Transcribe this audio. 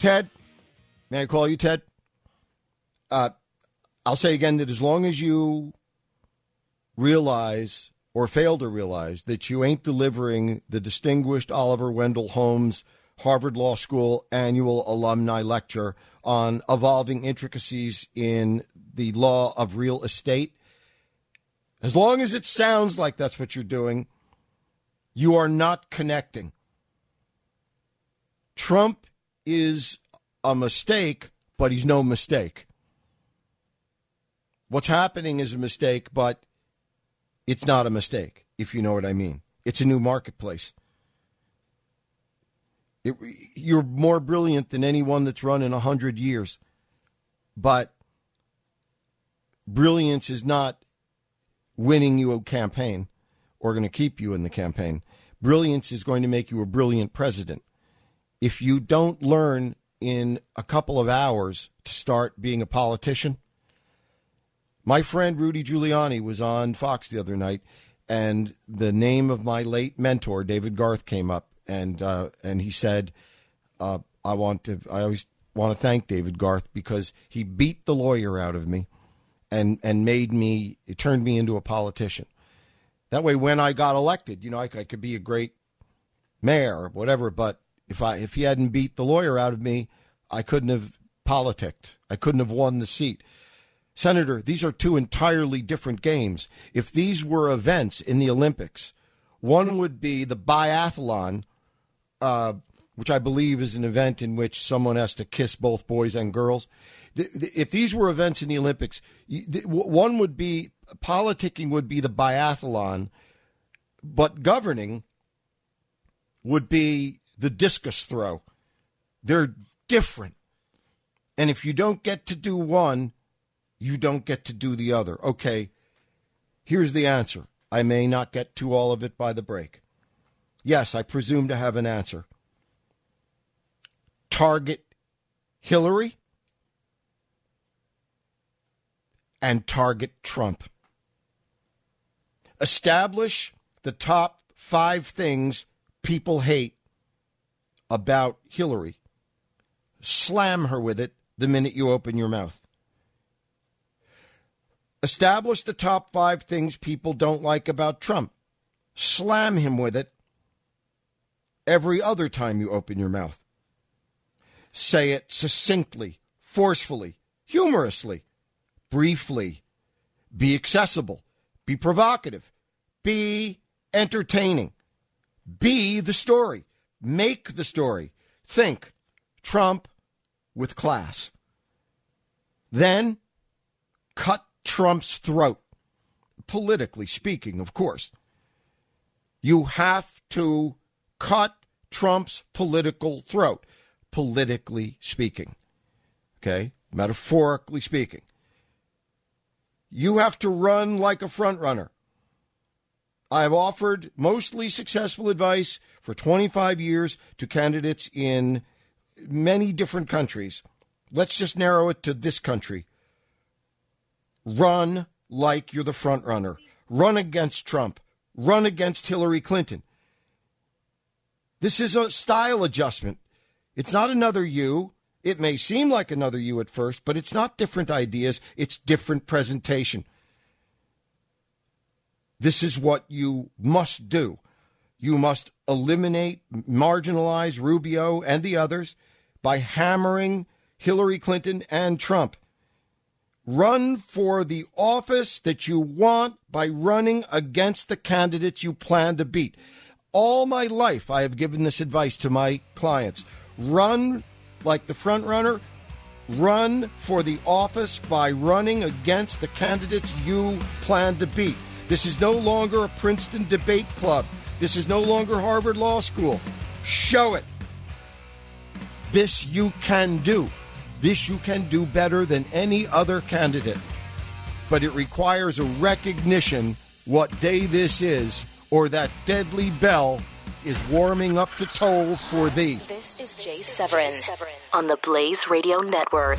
Ted, may I call you Ted? Uh, I'll say again that as long as you realize or fail to realize that you ain't delivering the distinguished Oliver Wendell Holmes Harvard Law School annual alumni lecture on evolving intricacies in the law of real estate, as long as it sounds like that's what you're doing, you are not connecting. Trump is a mistake, but he's no mistake. What's happening is a mistake, but it's not a mistake, if you know what I mean. It's a new marketplace. It, you're more brilliant than anyone that's run in a hundred years, but brilliance is not winning you a campaign or going to keep you in the campaign. Brilliance is going to make you a brilliant president if you don't learn in a couple of hours to start being a politician, my friend Rudy Giuliani was on Fox the other night, and the name of my late mentor, David Garth, came up, and uh, and he said, uh, "I want to. I always want to thank David Garth because he beat the lawyer out of me, and and made me. It turned me into a politician. That way, when I got elected, you know, I, I could be a great mayor or whatever, but if I if he hadn't beat the lawyer out of me, I couldn't have politicked. I couldn't have won the seat. Senator, these are two entirely different games. If these were events in the Olympics, one would be the biathlon, uh, which I believe is an event in which someone has to kiss both boys and girls. If these were events in the Olympics, one would be politicking would be the biathlon, but governing would be the discus throw. They're different. And if you don't get to do one, you don't get to do the other. Okay, here's the answer. I may not get to all of it by the break. Yes, I presume to have an answer. Target Hillary and target Trump. Establish the top five things people hate about Hillary. Slam her with it the minute you open your mouth. Establish the top five things people don't like about Trump. Slam him with it every other time you open your mouth. Say it succinctly, forcefully, humorously, briefly. Be accessible. Be provocative. Be entertaining. Be the story. Make the story. Think Trump with class. Then cut Trump's throat, politically speaking, of course. You have to cut Trump's political throat, politically speaking. Okay? Metaphorically speaking. You have to run like a front runner. I've offered mostly successful advice for 25 years to candidates in many different countries. Let's just narrow it to this country. Run like you're the front runner. Run against Trump. Run against Hillary Clinton. This is a style adjustment. It's not another you. It may seem like another you at first, but it's not different ideas, it's different presentation. This is what you must do. You must eliminate, marginalize Rubio and the others by hammering Hillary Clinton and Trump. Run for the office that you want by running against the candidates you plan to beat. All my life, I have given this advice to my clients. Run like the front runner. Run for the office by running against the candidates you plan to beat. This is no longer a Princeton debate club. This is no longer Harvard Law School. Show it. This you can do. This you can do better than any other candidate. But it requires a recognition what day this is, or that deadly bell is warming up to toll for thee. This is Jay Severin on the Blaze Radio Network.